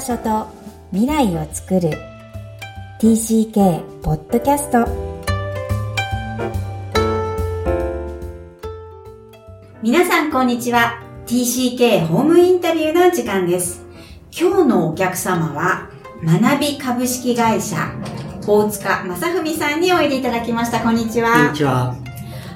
場所と未来を作る。TCK ポッドキャスト皆さんこんにちは。TCK ホームインタビューの時間です。今日のお客様は学び株式会社大塚正文さんにおいでいただきました。こんにちは。こんにちは。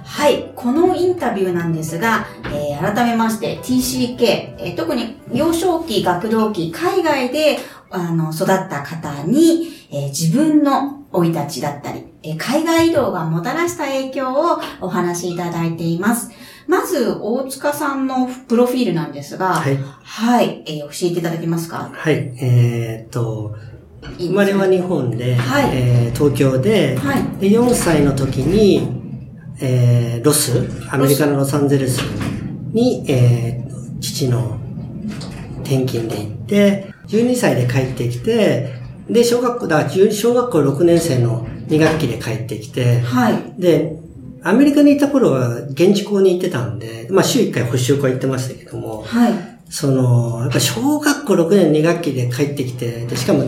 はい、このインタビューなんですが、えー、改めまして TCK、えー、特に幼少期、学童期、海外であの育った方に、えー、自分の生い立ちだったり、えー、海外移動がもたらした影響をお話しいただいています。まず、大塚さんのプロフィールなんですが、はい。はい、えー、教えていただけますか？はい、えー、っと、生まれは日本で、はい、えー、東京で、はい、で4歳の時に、えー、ロス、アメリカのロサンゼルスに、えー、父の転勤で行って、12歳で帰ってきて、で、小学校、だ小学校6年生の2学期で帰ってきて、はい。で、アメリカに行った頃は現地校に行ってたんで、まあ週1回補習校行ってましたけども、はい。その、やっぱ小学校6年2学期で帰ってきて、で、しかも、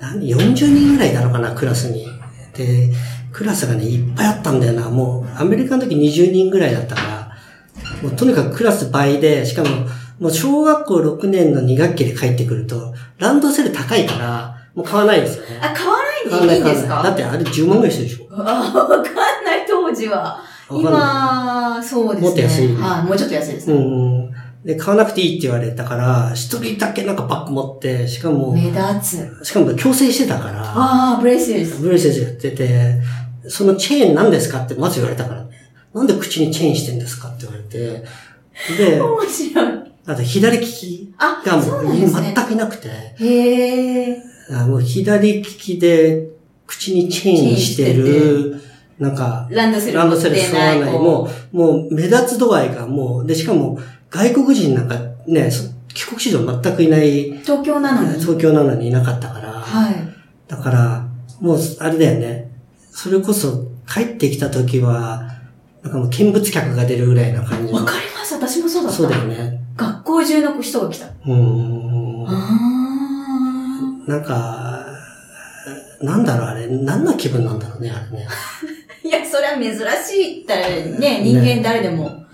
何、40人ぐらいだろうかな、クラスに。で、クラスがね、いっぱいあったんだよな。もう、アメリカの時20人ぐらいだったから、もうとにかくクラス倍で、しかも、もう小学校6年の2学期で帰ってくると、ランドセル高いから、もう買わないんですよね。あ、買わないでいいんですか？だってあれ10万ぐらいするでしょ。あ、わかんない当時は。今、そうですね。もっと安い。はい、もうちょっと安いですね。うん。で、買わなくていいって言われたから、一人だけなんかバッグ持って、しかも、目立つ。しかも強制してたから。ああ、ブレスレス。ブレスレスやってて、そのチェーン何ですかってまず言われたからね。なんで口にチェーンしてんですかって言われて。で、面白い。あと左利きがもう全くいなくて。へえ。もう左利きで口にチェーンしてる、なんか、ランドセルランドセル吸わない。もう、もう目立つ度合いがもう、で、しかも外国人なんかね、帰国子女全くいない。東京なのに東京なのにいなかったから。はい。だから、もう、あれだよね。それこそ帰ってきた時は、なんかもう見物客が出るぐらいな感じ。わかります。私もそうだった。そうだよね。学校中の人が来た。うん。なんか、なんだろうあれ、何の気分なんだろうね、あれね。いや、それは珍しいったらね、人間誰でも。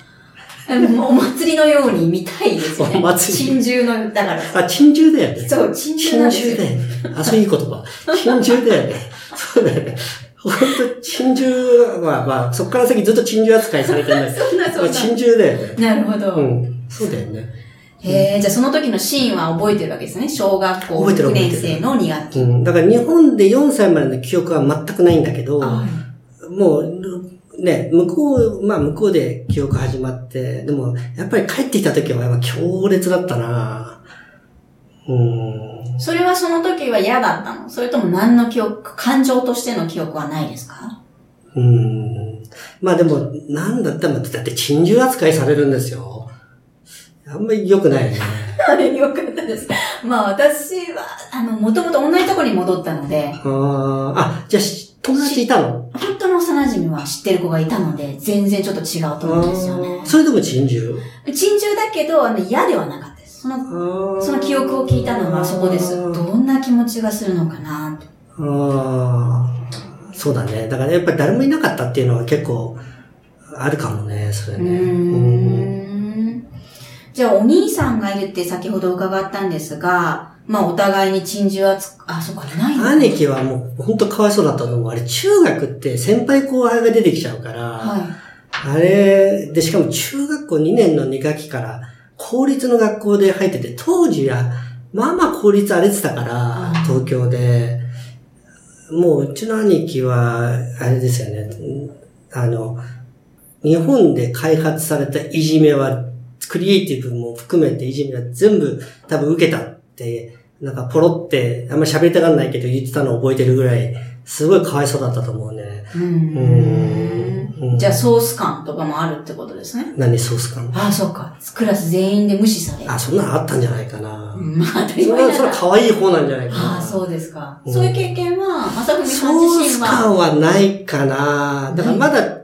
お祭りのように見たいですね。お祭り。珍獣の、だから。あ、珍獣だよね。そう、珍獣なんです珍獣だよね。あ、そういう言葉。珍獣だよね。そうだよね。本当珍獣は、まあ、そっから先ずっと珍獣扱いされてるんだけど。そんな、そんな。珍獣だよね。なるほど。うん。そうだよね。へえ、じゃあその時のシーンは覚えてるわけですね。小学校6年生の2学期。うん。だから日本で4歳までの記憶は全くないんだけど、はい、もう、ね、向こう、まあ向こうで記憶始まって、でも、やっぱり帰ってきた時はやっぱ強烈だったなうん。それはその時は嫌だったの？それとも何の記憶、感情としての記憶はないですか？うん。まあでも、なんだったら、だって珍獣扱いされるんですよ。あんまり良くないよね。あ れ良かったです。まあ私は、あの、もともと同じとこに戻ったので。ああ、じゃあ、友達いたの？本当の幼馴染は知ってる子がいたので、全然ちょっと違うと思うんですよね。それでも珍獣？珍獣だけど、あの、嫌ではなかったです。その、その記憶を聞いたのはそこです。どんな気持ちがするのかなと。ああ、そうだね。だからやっぱり誰もいなかったっていうのは結構あるかもね、それね。うんじゃあお兄さんがいるって先ほど伺ったんですが、まあお互いに珍獣はつ、あ、そっか、ない兄貴はもう本当かわいそうだったと思う。あれ中学って先輩後輩が出てきちゃうから、はい、あれ、でしかも中学校2年の2学期から公立の学校で入ってて、当時は、まあまあ公立荒れてたから、東京で。もううちの兄貴は、あれですよね。あの、日本で開発されたいじめは、クリエイティブも含めていじめは全部多分受けた、なんかポロって、あんまり喋りたがんないけど言ってたのを覚えてるぐらい、すごいかわいそうだったと思うね。うん。うんじゃあソース感とかもあるってことですね。何ソース感？ああ、そうか。クラス全員で無視される。あ、そんなのあったんじゃないかな。うん、まあ当たり前だ。それは可愛い方なんじゃないかな。ああ、そうですか。うん、そういう経験は、まさふみさん自身は？ソース感はないかな。だからまだ、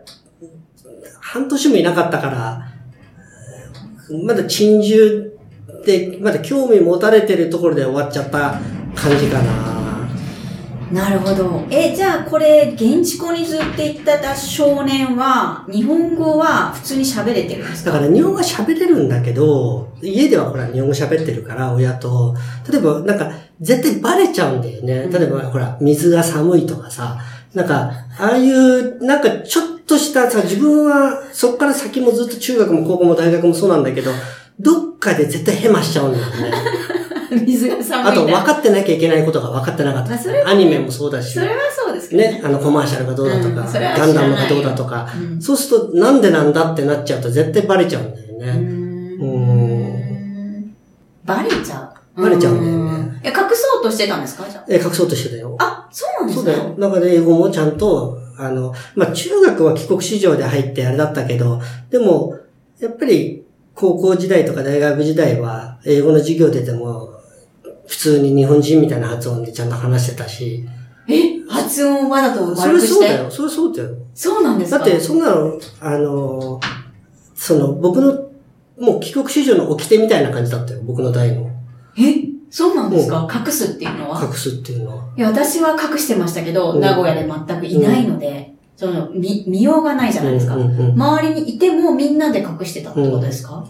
半年もいなかったから、まだ珍獣で、まだ興味持たれてるところで終わっちゃった感じかな。なるほど。え、じゃあこれ、現地語にずって言った少年は、日本語は普通に喋れてるんですか？だから日本語は喋れるんだけど、家ではほら日本語喋ってるから、親と。例えばなんか、絶対バレちゃうんだよね。例えばほら、水が寒いとかさ、なんか、ああいう、なんかちょっとしたさ、自分はそっから先もずっと中学も高校も大学もそうなんだけど、どっかで絶対ヘマしちゃうんだよね。水が寒い。あと分かってなきゃいけないことが分かってなかった。アニメもそうだし。それはそうですね。ね、あのコマーシャルがどうだとか、ガンダムがどうだとか、そうするとなんでなんだってなっちゃうと絶対バレちゃうんだよね。うん。バレちゃう？バレちゃうんだよね。え、隠そうとしてたんですか？じゃあ。え、隠そうとしてたよ。あ、そうなんですか？そうだよ。だから英語もちゃんと、あの、まあ、中学は帰国子女で入ってあれだったけど、でも、やっぱり、高校時代とか大学時代は、英語の授業ででも、普通に日本人みたいな発音でちゃんと話してたし。え？発音わざと悪くして？それそうだよ。それそうだよ。そうなんですか？だって、そんなの、あの、その、僕の、もう帰国子女の掟みたいな感じだったよ。僕の代の。え？そうなんですか？隠すっていうのは？隠すっていうのは。いや、私は隠してましたけど、名古屋で全くいないので、その、見、見ようがないじゃないですか。周りにいてもみんなで隠してたってことですか、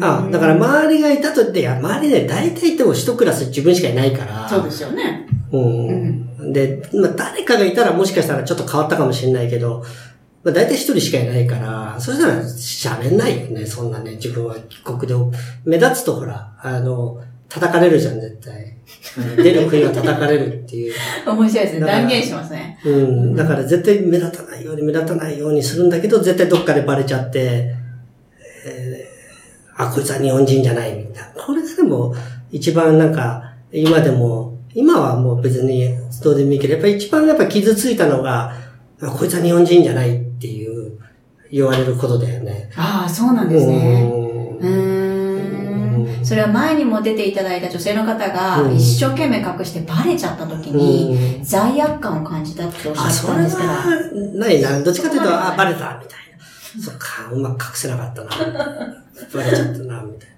あだから周りがいたとって、いや、周りで大体っても一クラス自分しかいないから。そうですよね。うん。で、まあ、誰かがいたらもしかしたらちょっと変わったかもしれないけど、まあ、大体一人しかいないから、そしたら喋んないよね、そんなね、自分は帰国で。目立つとほら、あの、叩かれるじゃん、絶対。出る国は叩かれるっていう。面白いですね。断言しますね。うん。だから絶対目立たないように目立たないようにするんだけど、絶対どっかでバレちゃって、えー、あ、こいつは日本人じゃないみたいな。これがでも、一番なんか、今でも、今はもう別にどうでもいいけど、やっぱり一番やっぱ傷ついたのが、こいつは日本人じゃないっていう言われることだよね。ああ、そうなんですね。うん。それは前にも出ていただいた女性の方が一生懸命隠してバレちゃった時に罪悪感を感じたっておっしゃったんですから。ないな。どっちかというと、あ、バレたみたいな。そっか、うまく隠せなかったな。バレちゃったな、みたいな。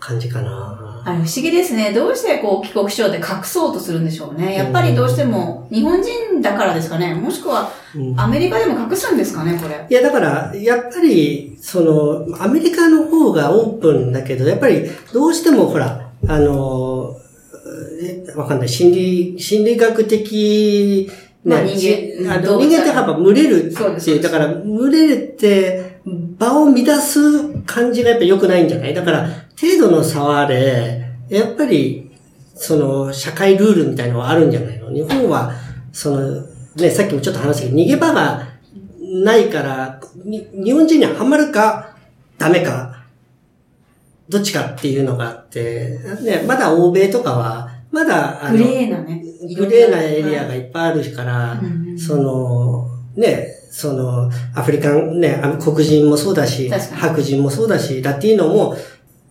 感じかな。あれ不思議ですね。どうしてこう帰国しようって隠そうとするんでしょうね。やっぱりどうしても日本人だからですかね。もしくはアメリカでも隠すんですかね、これ。いや、だから、やっぱり、その、アメリカの方がオープンだけど、やっぱりどうしてもほら、あの、わかんない。心理、心理学的まあ人間、人間ってやっぱ群れるっていう、だから群れるって場を乱す感じがやっぱ良くないんじゃない？だから程度の差はあれ、やっぱりその社会ルールみたいなのはあるんじゃないの？日本は、その、ね、さっきもちょっと話したけど逃げ場がないから、日本人にはまるかダメか、どっちかっていうのがあって、ね、まだ欧米とかは、まだ、あの、グレーなね。グレーなエリアがいっぱいあるから、その、ね、その、アフリカン、ね、黒人もそうだし、白人もそうだし、ラティーノも、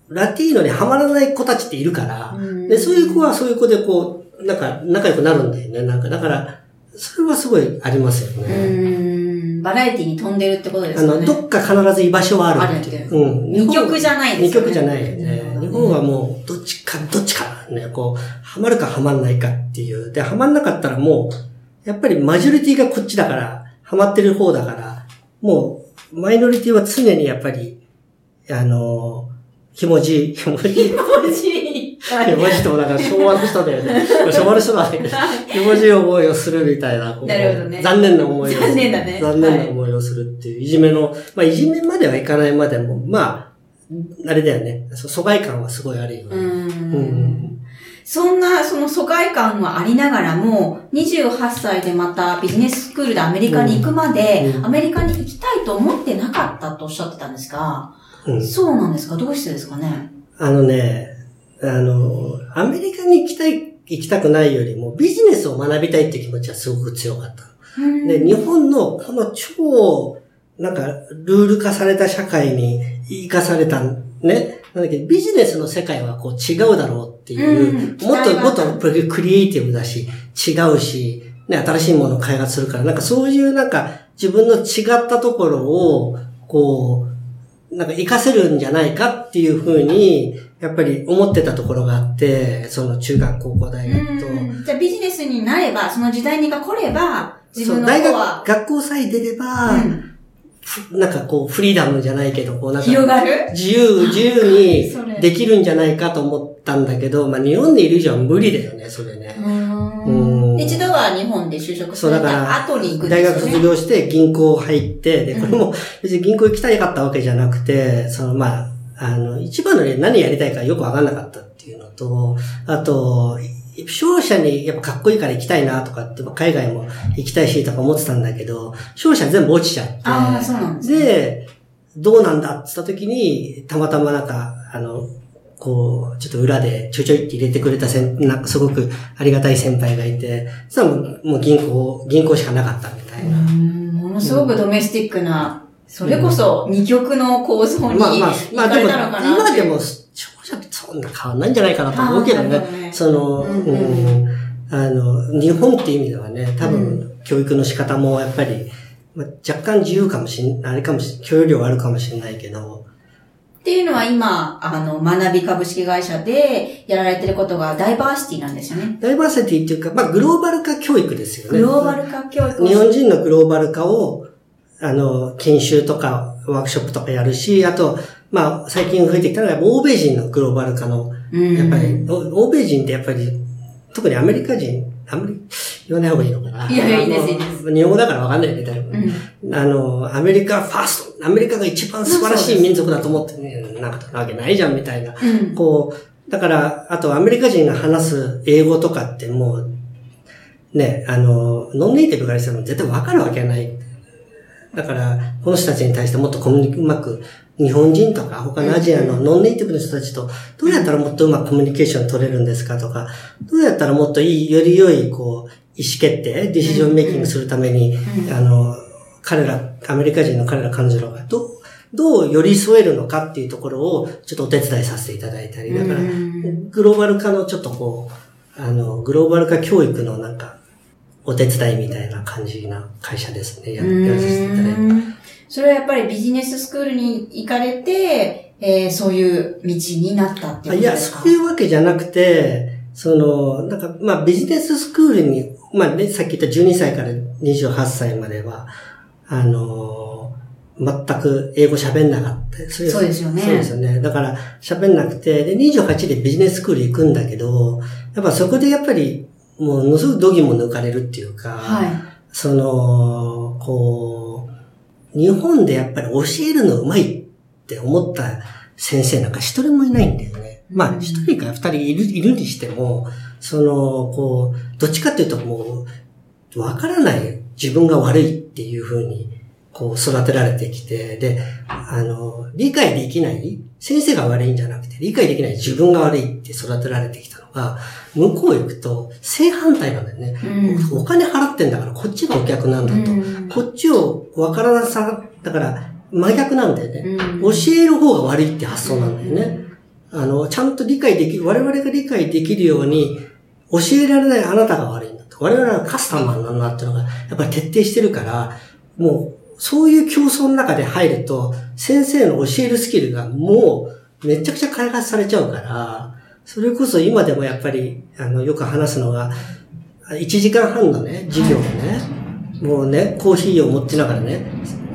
ラティーノにはまらない子たちっているから、で、そういう子はそういう子でこう、なんか仲良くなるんだよね。なんか、だから、それはすごいありますよね。バラエティに飛んでるってことですね。あの、どっか必ず居場所はあるあるっていう。うん。二曲じゃないですね。二曲じゃないよね。日本はもう、どっちか、どっちか、ね、こう、ハマるかハマんないかっていう。で、ハマんなかったらもう、やっぱりマジョリティがこっちだから、ハマってる方だから、もう、マイノリティは常にやっぱり、あの、ひもじ、ひもじ。ひもじ。絵文字ともなんか昭和の人だよね。昭和の人だね。絵文字思いをするみたいな。なるほどね。残念な思いを。残念だね。残念な思いをするっていう、いじめの、まあいじめまではいかないまでも、まあ、あれだよね。疎外感はすごいあるよね。うん。そんな、その疎外感はありながらも、28歳でまたビジネススクールでアメリカに行くまで、アメリカに行きたいと思ってなかったとおっしゃってたんですが、うん、そうなんですか？どうしてですかね？あのね、あの、アメリカに行きたい、行きたくないよりも、ビジネスを学びたいって気持ちはすごく強かった。で、日本のこの超、なんか、ルール化された社会に生かされた、ね。なんだけど、ビジネスの世界はこう違うだろうっていう、うん、もっともっとクリエイティブだし、違うし、ね、新しいものを開発するから、なんかそういうなんか自分の違ったところを、こう、なんか活かせるんじゃないかっていうふうに、やっぱり思ってたところがあって、その中学、高校、大学と。じゃあビジネスになれば、その時代にが来れば、自分の大学、学校さえ出れば、うんなんかこう、フリーダムじゃないけど、こうなんか、広がる？自由、自由にできるんじゃないかと思ったんだけど、まあ日本でいる以上は無理だよね、それね。一度は日本で就職する後に行くんですよ、ね、大学卒業して銀行入って、で、これも別に銀行行きたかったわけじゃなくて、そのまあ、あの、一番のね、何やりたいかよくわかんなかったっていうのと、あと、商社にやっぱかっこいいから行きたいなとかって、海外も行きたいしとか思ってたんだけど、商社全部落ちちゃって。ああ、そうなんです、ね、で、どうなんだって言った時に、たまたまなんか、あの、こう、ちょっと裏でちょいちょいって入れてくれたせん、なんかすごくありがたい先輩がいて、そしたらもう銀行、銀行しかなかったみたいな。ものすごくドメスティックな、それこそ二極の構造に、まあまあ、まあでも、今でも、長者ってそんな変わんないんじゃないかなと思うけどね。ねその、うん、うん、あの、日本っていう意味ではね、多分、教育の仕方もやっぱり、まあ、若干自由かもしん、あれかもし、許容量あるかもしれないけど、っていうのは今、あの、学び株式会社でやられてることがダイバーシティなんですよね。ダイバーシティっていうか、まあ、グローバル化教育ですよね。グローバル化教育。日本人のグローバル化を、あの、研修とかワークショップとかやるし、あと、まあ、最近増えてきたのは、欧米人のグローバル化の、やっぱり、欧米人ってやっぱり、特にアメリカ人、あんまり言わない方がいいのかな。いやいや、いいです、いいです。日本語だからわかんないね、だいぶ。うん、あの、アメリカファースト、アメリカが一番素晴らしい民族だと思ってね、なんかなわけないじゃん、みたいな。うん、こう、だから、あとアメリカ人が話す英語とかってもう、ね、あの、ノンネイティブからしても絶対わかるわけない。だから、この人たちに対してもっとコミュニうまく、日本人とか他のアジアのノンネイティブの人たちと、どうやったらもっとうまくコミュニケーション取れるんですかとか、どうやったらもっといい、より良い、こう、意思決定、ディシジョンメイキングするために、あの、彼ら、アメリカ人の彼ら彼女がどう、どう寄り添えるのかっていうところをちょっとお手伝いさせていただいたり、だから、グローバル化のちょっとこう、あの、グローバル化教育のなんか、お手伝いみたいな感じな会社ですね。ややらさせていただいて。それはやっぱりビジネススクールに行かれて、えー、そういう道になったっていうことですか？いや、そういうわけじゃなくて、その、なんか、まあビジネススクールに、まあね、さっき言った12歳から28歳までは、あの全く英語喋んなかった。そうですよね。そうですよね。だから喋んなくて、で、28でビジネススクール行くんだけど、やっぱそこでやっぱり、ものすごく度肝抜かれるっていうか、はい、その、こう、日本でやっぱり教えるのうまいって思った先生なんか一人もいないんだよね。まあ、一人か二人いる、いるにしても、その、こう、どっちかっていうともう、わからない自分が悪いっていうふうに、こう、育てられてきて、で、あの、理解できない、先生が悪いんじゃなくて、理解できない自分が悪いって育てられてきたのが、向こう行くと正反対なんだよね。うん、お金払ってんだから、こっちがお客なんだと。うん、こっちをわからなさ、だから、真逆なんだよね、うん。教える方が悪いって発想なんだよね。あの、ちゃんと理解できる、我々が理解できるように、教えられないあなたが悪いんだと。我々はカスタマーなんだっていうのが、やっぱり徹底してるから、もう、そういう競争の中で入ると、先生の教えるスキルがもう、めちゃくちゃ開発されちゃうから、それこそ今でもやっぱり、あの、よく話すのが、1時間半のね、授業をね、もうね、コーヒーを持ってながらね、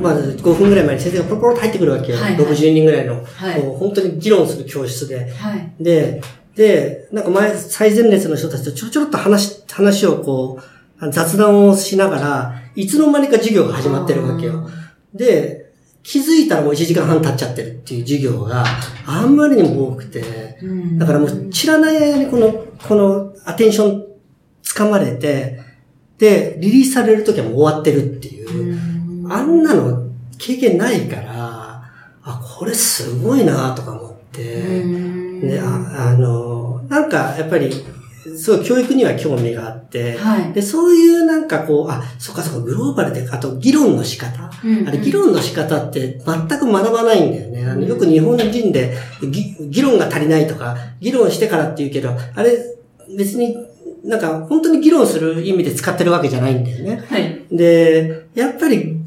まず5分ぐらい前に先生がポロポロと入ってくるわけよ。はいはい、60人ぐらいの、はい、もう本当に議論する教室で。はい、で、で、なんか前、最前列の人たちとちょちょろっと話、話をこう、雑談をしながら、いつの間にか授業が始まってるわけよ。で、気づいたらもう1時間半経っちゃってるっていう授業があんまりにも多くて、だからもう知らない間にこの、このアテンション掴まれて、で、リリースされるときはもう終わってるっていう。あんなの経験ないから、あ、これすごいなとか思って、ね、ああの、なんかやっぱり、そう、教育には興味があって、はい、で、そういうなんかこう、あ、そっかそっか、グローバルで、あと議論の仕方。うんうん、あれ、議論の仕方って全く学ばないんだよね。あのよく日本人で議論が足りないとか、議論してからって言うけど、あれ、別になんか本当に議論する意味で使ってるわけじゃないんだよね。はい。で、やっぱり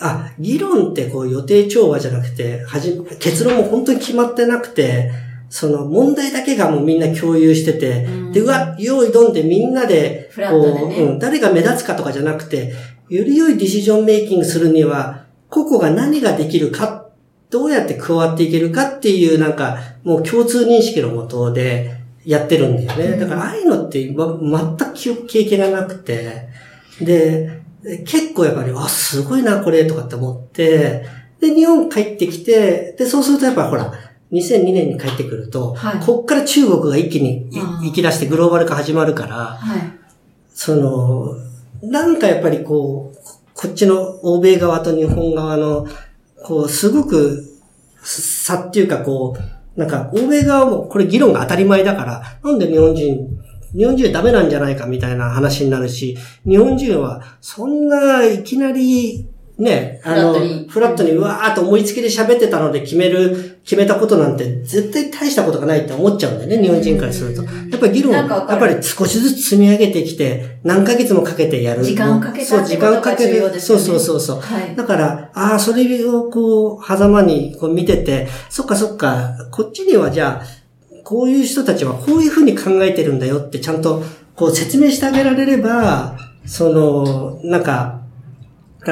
あ、議論ってこう予定調和じゃなくて、はじ、結論も本当に決まってなくて、その問題だけがもうみんな共有してて、うん、で、うわ、用意どんでみんなで、こう、ね、うん、誰が目立つかとかじゃなくて、より良いディシジョンメイキングするには、個々が何ができるか、どうやって加わっていけるかっていうなんか、もう共通認識のもとでやってるんだよね。だからああいうのって全く経験がなくて、で、結構やっぱり、あ、すごいな、これ、とかって思って、で、日本帰ってきて、で、そうするとやっぱほら、2002年に帰ってくると、はい、こっから中国が一気に行き出してグローバル化始まるから、はい、その、なんかやっぱりこう、こっちの欧米側と日本側の、こう、すごく差っていうかこう、なんか欧米側もこれ議論が当たり前だから、なんで日本人日本人はダメなんじゃないかみたいな話になるし、日本人はそんないきなりね、あの、フラットにうわーっと思いつきで喋ってたので決める、決めたことなんて絶対大したことがないって思っちゃうんだよね、日本人からすると。やっぱり議論、やっぱり少しずつ積み上げてきて、何ヶ月もかけてやる。時間をかけたそう、時間をかける。そうそうそうそう。はい、だから、ああ、それをこう、狭間にこう見てて、そっかそっか、こっちにはじゃあ、こういう人たちはこういうふうに考えてるんだよってちゃんとこう説明してあげられれば、その、なんか、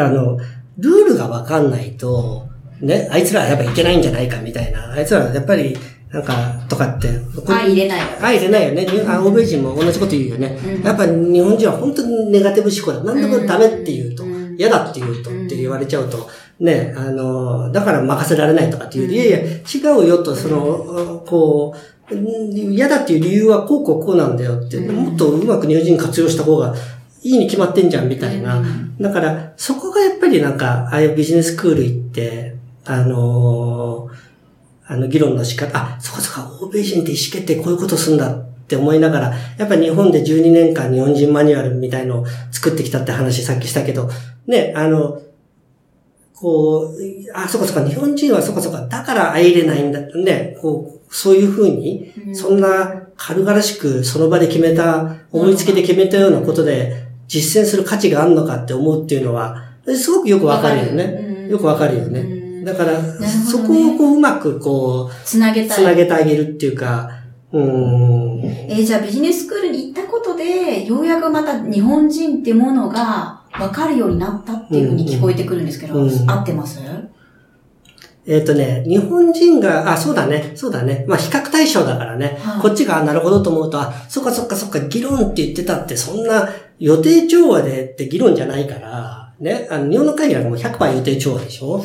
あの、ルールがわかんないと、ね、あいつらはやっぱいけないんじゃないかみたいな。あいつらはやっぱり、なんか、とかって。相入れない。相入れないよね。あ欧米人も同じこと言うよね。うん、やっぱ日本人は本当にネガティブ思考だ。何でもダメって言うと、嫌だって言うとって言われちゃうと、ね、あの、だから任せられないとかっていう。いやいや、違うよと、その、こう、嫌だっていう理由はこうこうこうなんだよって、もっとうまく日本人活用した方がいいに決まってんじゃんみたいな。だから、そこがやっぱりなんか、ああいうビジネススクール行って、あのー、あの議論の仕方、あ、そこそこ、欧米人って意思決定こういうことするんだって思いながら、やっぱ日本で12年間日本人マニュアルみたいのを作ってきたって話さっきしたけど、ね、あの、こう、あ、そこそこ、日本人はそこそこ、だから入れないんだ、ね、こう、そういうふうに、そんな軽々しくその場で決めた、思いつきで決めたようなことで、実践する価値があるのかって思うっていうのは、すごくよくわかるよね。よくわかるよね。だから、そこをこううまくこう、つなげたつなげてあげるっていうか、うん。えー、じゃあビジネススクールに行ったことで、ようやくまた日本人ってものがわかるようになったっていうふうに聞こえてくるんですけど、うんうん、合ってます？えっ、ー、とね、日本人が、あ、そうだね、そうだね。まあ、比較対象だからね。はい、こっちが、なるほどと思うと、あ、そっかそっかそっか、議論って言ってたって、そんな予定調和でって議論じゃないから、ね、あの、日本の会議はもう100%予定調和でしょ？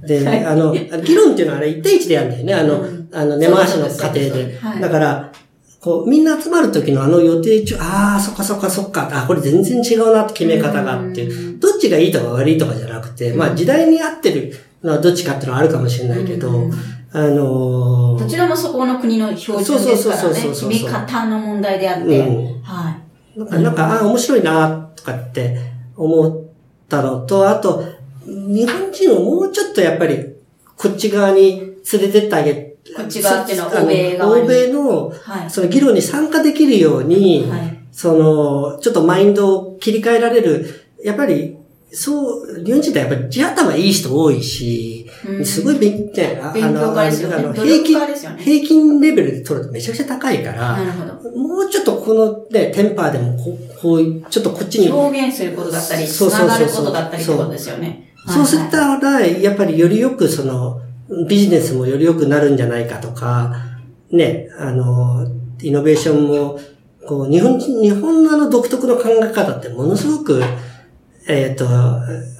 で、はい、あの、議論っていうのはあれ1対1でやるんだよね。あの、うん、あの、根回しの過程で。はい、だから、こう、みんな集まる時のあの予定調、ああ、そっかそっかそっか、あ、これ全然違うなって決め方があって、どっちがいいとか悪いとかじゃなくて、まあ時代に合ってるのはどっちかっていうのはあるかもしれないけど、あのー、どちらもそこの国の標準ですからね。決め方の問題であって。うん、はい。なんか、なんか、ああ、面白いな、とかって思ったのと、あと、日本人をもうちょっとやっぱり、こっち側に連れてってあげこっち側っていうのは欧米側欧米の、その議論に参加できるように、はい、その、ちょっとマインドを切り替えられる、やっぱり、そう、日本人ってやっぱり地頭いい人多いし、すごい勉強、あの、あの平均、平均レベルで取るとめちゃくちゃ高いから、もうちょっとこのね、テンパーでもこう、こうちょっとこっちに。表現することだったり、つながることだったりってことですよね。そう。すったら、やっぱりよりよくその、ビジネスもより良くなるんじゃないかとか、ね、あの、イノベーションも、こう、日本人、日本のあの独特の考え方ってものすごく、えっ、ー、と、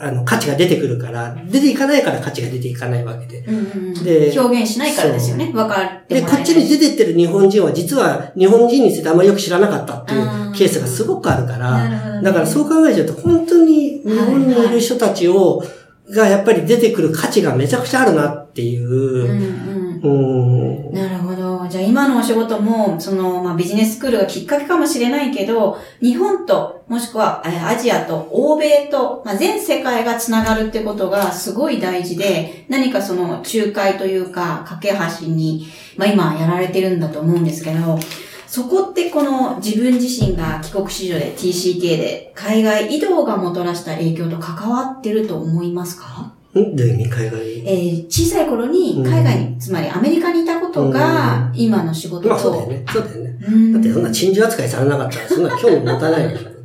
あの、価値が出てくるから、出ていかないから価値が出ていかないわけで。うんうん、で、表現しないからですよね。わかってで、こっちに出てってる日本人は実は日本人についてあんまりよく知らなかったっていうケースがすごくあるから、だからそう考えちゃうと本当に日本にいる人たちを、はいはいがやっぱり出てくる価値がめちゃくちゃあるなっていう。うんうん、なるほど。じゃあ今のお仕事も、その、まあ、ビジネススクールがきっかけかもしれないけど、日本と、もしくはアジアと欧米と、まあ、全世界がつながるってことがすごい大事で、何かその仲介というか、架け橋に、まあ今やられてるんだと思うんですけど、そこってこの自分自身が帰国子女で TCK で海外移動がもたらした影響と関わってると思いますか？どういう意味海外？えー、小さい頃に海外に、うん、つまりアメリカにいたことが、今の仕事と、まあそうだよね。そうだよね。だってそんな珍獣扱いされなかったら、そんな興味持たないでしょ。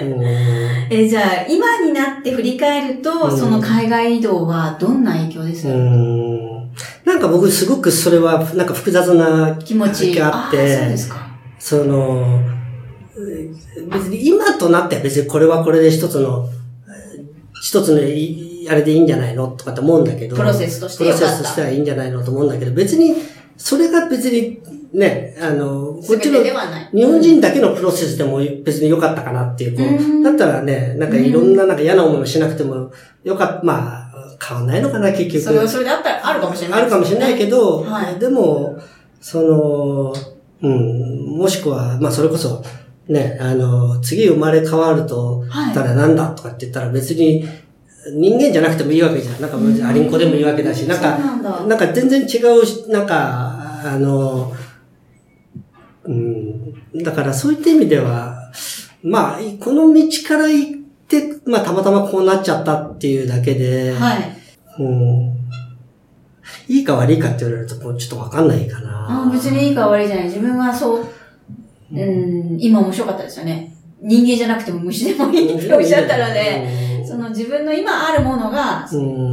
えー、じゃあ、今になって振り返ると、その海外移動はどんな影響ですか？なんか僕すごくそれは、なんか複雑な気持ちがあって、そうですか。その、別に今となっては別にこれはこれで一つの、一つのあれでいいんじゃないのとかって思うんだけど。プロセスとしてプロセスとしてはいいんじゃないのと思うんだけど、別に、それが別に、ね、あの、こっちの、日本人だけのプロセスでも別に良かったかなっていう、こう、だったらね、なんかいろんななんか嫌な思いをしなくてもよかった、まあ、変わんないのかな、結局。それはそれであったらあるかもしれない、ね、あるかもしれないけど、はい、でも、その、うん、もしくは、まあそれこそ、ね、あの、次生まれ変わると、たらなんだとかって言ったら別に、人間じゃなくてもいいわけじゃん。なんか、アリンコでもいいわけだし、なんか、なんか全然違う、なんか、あの、うん、だからそういった意味では、まあ、この道から行って、まあ、たまたまこうなっちゃったっていうだけで、はい。うん。いいか悪いかって言われると、もうちょっとわかんないかな。あ別にいいか悪いじゃない。自分はそう、うん、今面白かったですよね。人間じゃなくても虫でもいいっておっしゃったらね、その自分の今あるものが、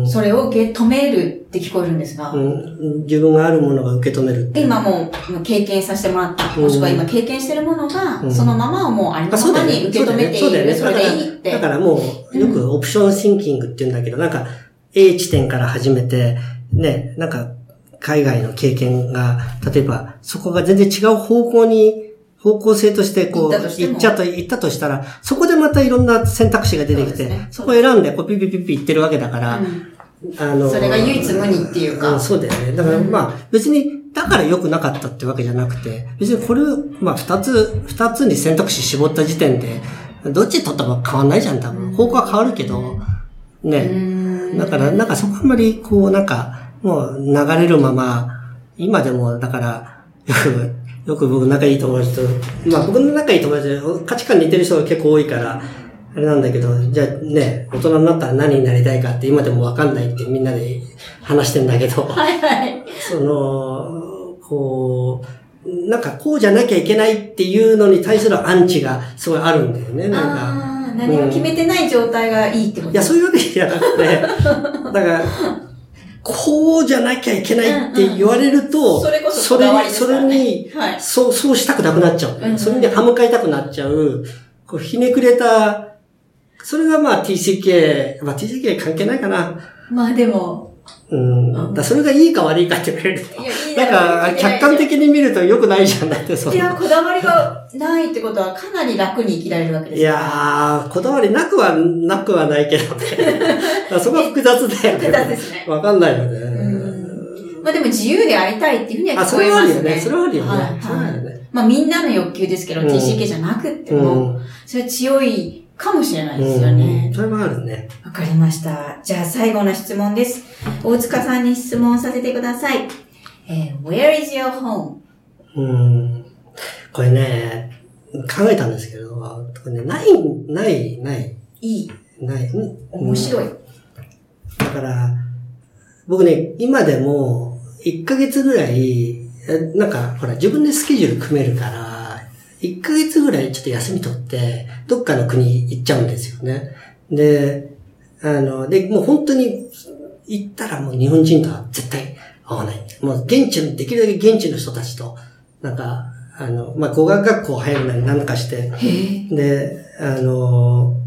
それを受け止めるって聞こえるんですが、うん、自分があるものが受け止める今もう経験させてもらった、もしくは今経験してるものが、そのままをもうありのままに受け止めている、それでいいって。だからもう、よくオプションシンキングって言うんだけど、なんか、A 地点から始めて、ね、なんか、海外の経験が、例えば、そこが全然違う方向に方向性としてこう、行っちゃと、行ったとしたら、そこでまたいろんな選択肢が出てきて、そ,、こを選んで、こうピピピピ行ってるわけだから、あの、それが唯一無二っていうか。そうだよね。だからまあ、別に、だから良くなかったってわけじゃなくて、別にこれ、まあ二つ、二つに選択肢絞った時点で、どっち取ったか変わんないじゃん、多分。方向は変わるけど、ね。だから、なんかそこあんまり、こう、なんか、もう流れるまま、今でも、だから、よく、よく僕仲いい友達と、まあ僕の仲いい友達で価値観似てる人が結構多いから、あれなんだけど、じゃあね、大人になったら何になりたいかって今でもわかんないってみんなで話してんだけど、はいはい。その、こう、なんかこうじゃなきゃいけないっていうのに対するアンチがすごいあるんだよね、なんか。何も決めてない状態がいいってこと、いや、そういうわけじゃなくて、だから、こうじゃなきゃいけないって言われると、それこそそれ、それに、そう、そうしたくなくなっちゃう。それに歯向かいたくなっちゃう、こう、ひねくれた、それがまあ TCK、まあ TCK 関係ないかな。まあでも、うん。だそれがいいか悪いかって言われると。なんか、客観的に見ると良くないじゃんだってそいや、こだわりがないってことはかなり楽に生きられるわけですいやー、こだわりなくは、なくはないけどね。そこは複雑で。複雑ですね。わかんないので。まあでも自由でありたいっていうふうには聞こえますね。それはあるよね。それはあるよね。まあみんなの欲求ですけど、TCK じゃなくても、それは強いかもしれないですよね。それもあるね。わかりました。じゃあ最後の質問です。大塚さんに質問させてください。えー、Where is your home? うん。これね、考えたんですけど、これね、ない、ない、ない。いい。ない。面白い。だから、僕ね、今でも、1ヶ月ぐらい、なんか、ほら、自分でスケジュール組めるから、1ヶ月ぐらいちょっと休み取って、どっかの国行っちゃうんですよね。で、あの、で、もう本当に行ったらもう日本人とは絶対会わない。もう現地の、できるだけ現地の人たちと、なんか、あの、まあ、語学学校入るなりなんかして、で、あの、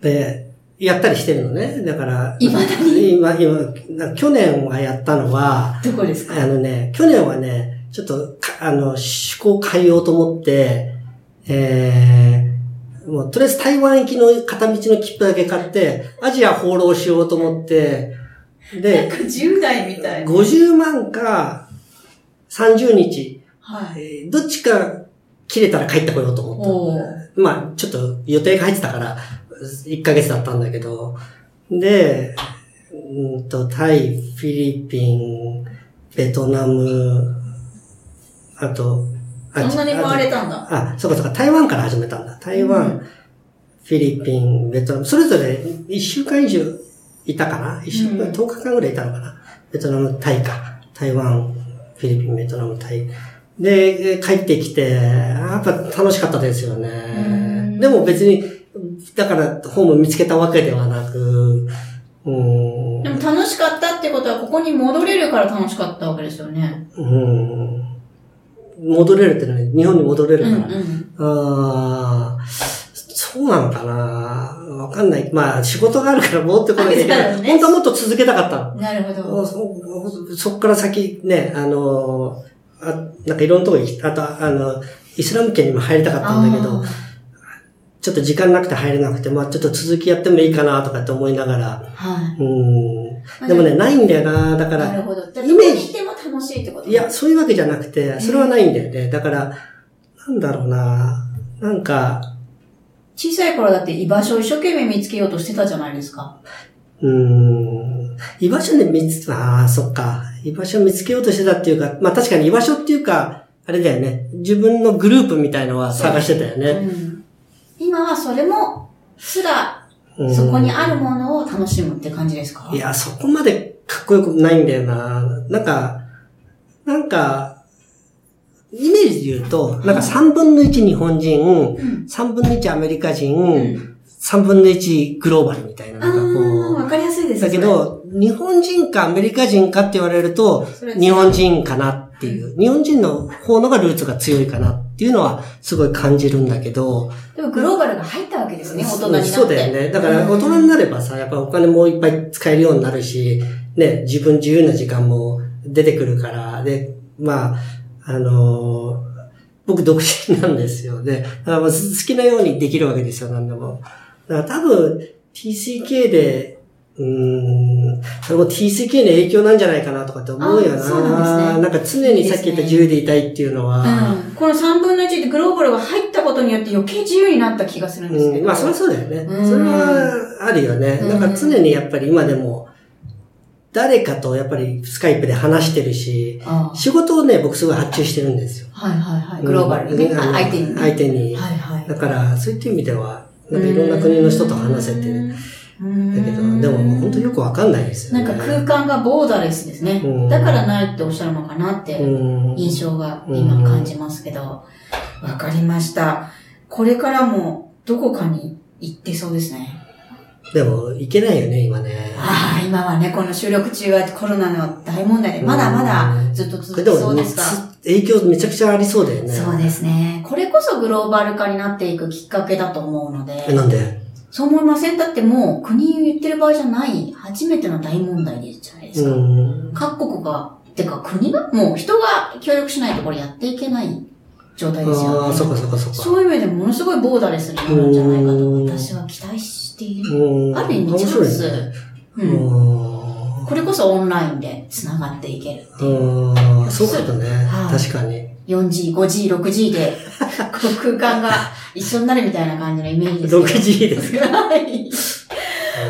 で、やったりしてるのね。だから、今今、今、去年はやったのは、どこですか？あのね、去年はね、ちょっと、あの、思考変えようと思って、えー、もう、とりあえず台湾行きの片道の切符だけ買って、アジア放浪しようと思って、で、なんか10代みたいな。50万か、30日。はい。どっちか切れたら帰ってこようと思った。まあ、ちょっと予定が入ってたから、1ヶ月だったんだけど、で、うんと、タイ、フィリピン、ベトナム、あと、そんなに回れたんだ。あ、そうかそうか、台湾から始めたんだ。台湾、うん、フィリピン、ベトナム、それぞれ1週間以上いたかな ?1 週間、うん、10日間ぐらいいたのかな？ベトナム、タイか。台湾、フィリピン、ベトナム、タイ。で、帰ってきて、やっぱ楽しかったですよね。でも別に、だからホーム見つけたわけではなく、うん、でも楽しかったってことは、ここに戻れるから楽しかったわけですよね。うん。戻れるってね、日本に戻れるから。うんうん、ああ、そうなのかなわかんない。まあ、仕事があるから戻ってこないといけない。ね、本当はもっと続けたかったなるほど。そ、そっから先ね、あの、あなんかいろんなとこ行き、あと、あの、イスラム圏にも入りたかったんだけど、ちょっと時間なくて入れなくて、まあちょっと続きやってもいいかなとかって思いながら。はい。うん。でもね、ないんだよな。だから。な楽しいってこと？いや、そういうわけじゃなくて、それはないんだよね。だから、なんだろうな。なんか。小さい頃だって居場所を一生懸命見つけようとしてたじゃないですか。うん。居場所で見つ、ああ、そっか。居場所を見つけようとしてたっていうか、まあ確かに居場所っていうか、あれだよね。自分のグループみたいのは探してたよね。うん今はそれも、すら、そこにあるものを楽しむって感じですか？いや、そこまでかっこよくないんだよな。なんか、なんか、イメージで言うと、なんか3分の1日本人、うん、3分の1アメリカ人、うん、3分の1グローバルみたいな。なんかこう。わかりやすいですね。だけど、日本人かアメリカ人かって言われると、日本人かなっていう。日本人の方のがルーツが強いかなっていうのはすごい感じるんだけど。でもグローバルが入ったわけですね、大人になって。そうだよね。だから大人になればさ、やっぱお金もいっぱい使えるようになるし、ね、自分自由な時間も出てくるから、で、まあ、あのー、僕独身なんですよね。だから好きなようにできるわけですよ、何でも。だから多分、TCK でうん、それも TCK の影響なんじゃないかなとかって思うよな。そうなんですね。なんか常にさっき言った自由でいたいっていうのは。うん、この3分の1ってグローバルが入ったことによって余計自由になった気がするんですけど。うん、まあそれはそうだよね。うん、それはあるよね。だから常にやっぱり今でも、誰かとやっぱりスカイプで話してるし、仕事をね、僕すごい発注してるんですよ。はいはいはい。グローバルね。うん、相手に、相手に。はいはい。だから、そういった意味では、なんかいろんな国の人と話せて、だけど、でも本当よくわかんないですよね。なんか空間がボーダレスですね。だからないっておっしゃるのかなって印象が今感じますけど。わかりました。これからもどこかに行ってそうですね。でも、行けないよね、今ね。ああ、今はね、この収録中はコロナの大問題で、まだまだずっと続きそうですが。影響めちゃくちゃありそうだよね。そうですね。これこそグローバル化になっていくきっかけだと思うので。え、なんで？そう思いませんだってもう国言ってる場合じゃない初めての大問題じゃないですか。各国が、てか国がもう人が協力しないとこれやっていけない状態ですよね。ああ、そっかそっかそっか。そういう意味でものすごいボーダレスになるんじゃないかと私は期待している。ある意味チャンス。うん。これこそオンラインで繋がっていけるっていう。そうだね。確かに。4G、5G、6G で、空間が一緒になるみたいな感じのイメージです、6G ですか？はい。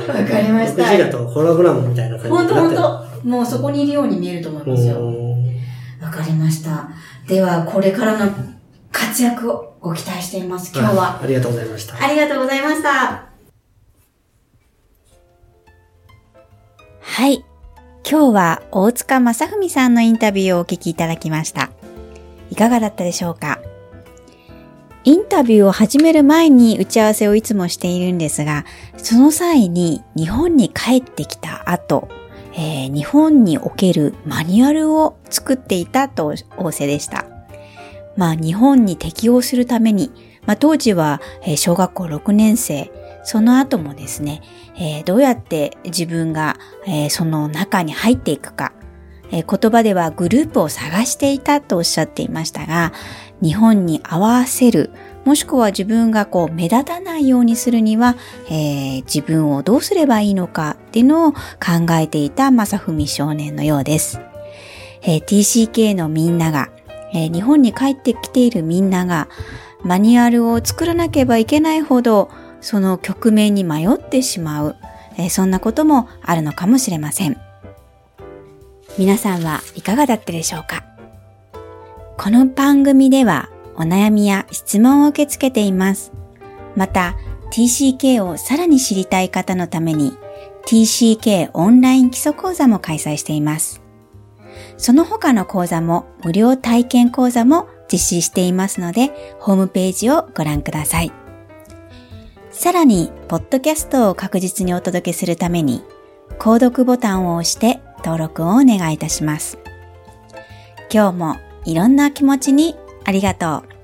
わかりました。6G だとホログラムみたいな感じほんとほんと。もうそこにいるように見えると思いますよ。わかりました。では、これからの活躍をご期待しています、今日は。ありがとうございました。ありがとうございました。はい。今日は大塚正文さんのインタビューをお聞きいただきました。いかがだったでしょうか？インタビューを始める前に打ち合わせをいつもしているんですが、その際に日本に帰ってきた後、えー、日本におけるマニュアルを作っていたと仰せでした。まあ日本に適応するために、まあ当時は小学校6年生、その後もですね、えー、どうやって自分が、えー、その中に入っていくか、え言葉ではグループを探していたとおっしゃっていましたが、日本に合わせる、もしくは自分がこう目立たないようにするには、えー、自分をどうすればいいのかっていうのを考えていた正文少年のようです。えー、TCK のみんなが、えー、日本に帰ってきているみんなが、マニュアルを作らなければいけないほど、その局面に迷ってしまう、えそんなこともあるのかもしれません。皆さんはいかがだったでしょうか？この番組ではお悩みや質問を受け付けています。また、TCK をさらに知りたい方のために TCK オンライン基礎講座も開催しています。その他の講座も無料体験講座も実施していますので、ホームページをご覧ください。さらに、ポッドキャストを確実にお届けするために、購読ボタンを押して登録をお願いいたします。今日もいろんな気持ちにありがとう。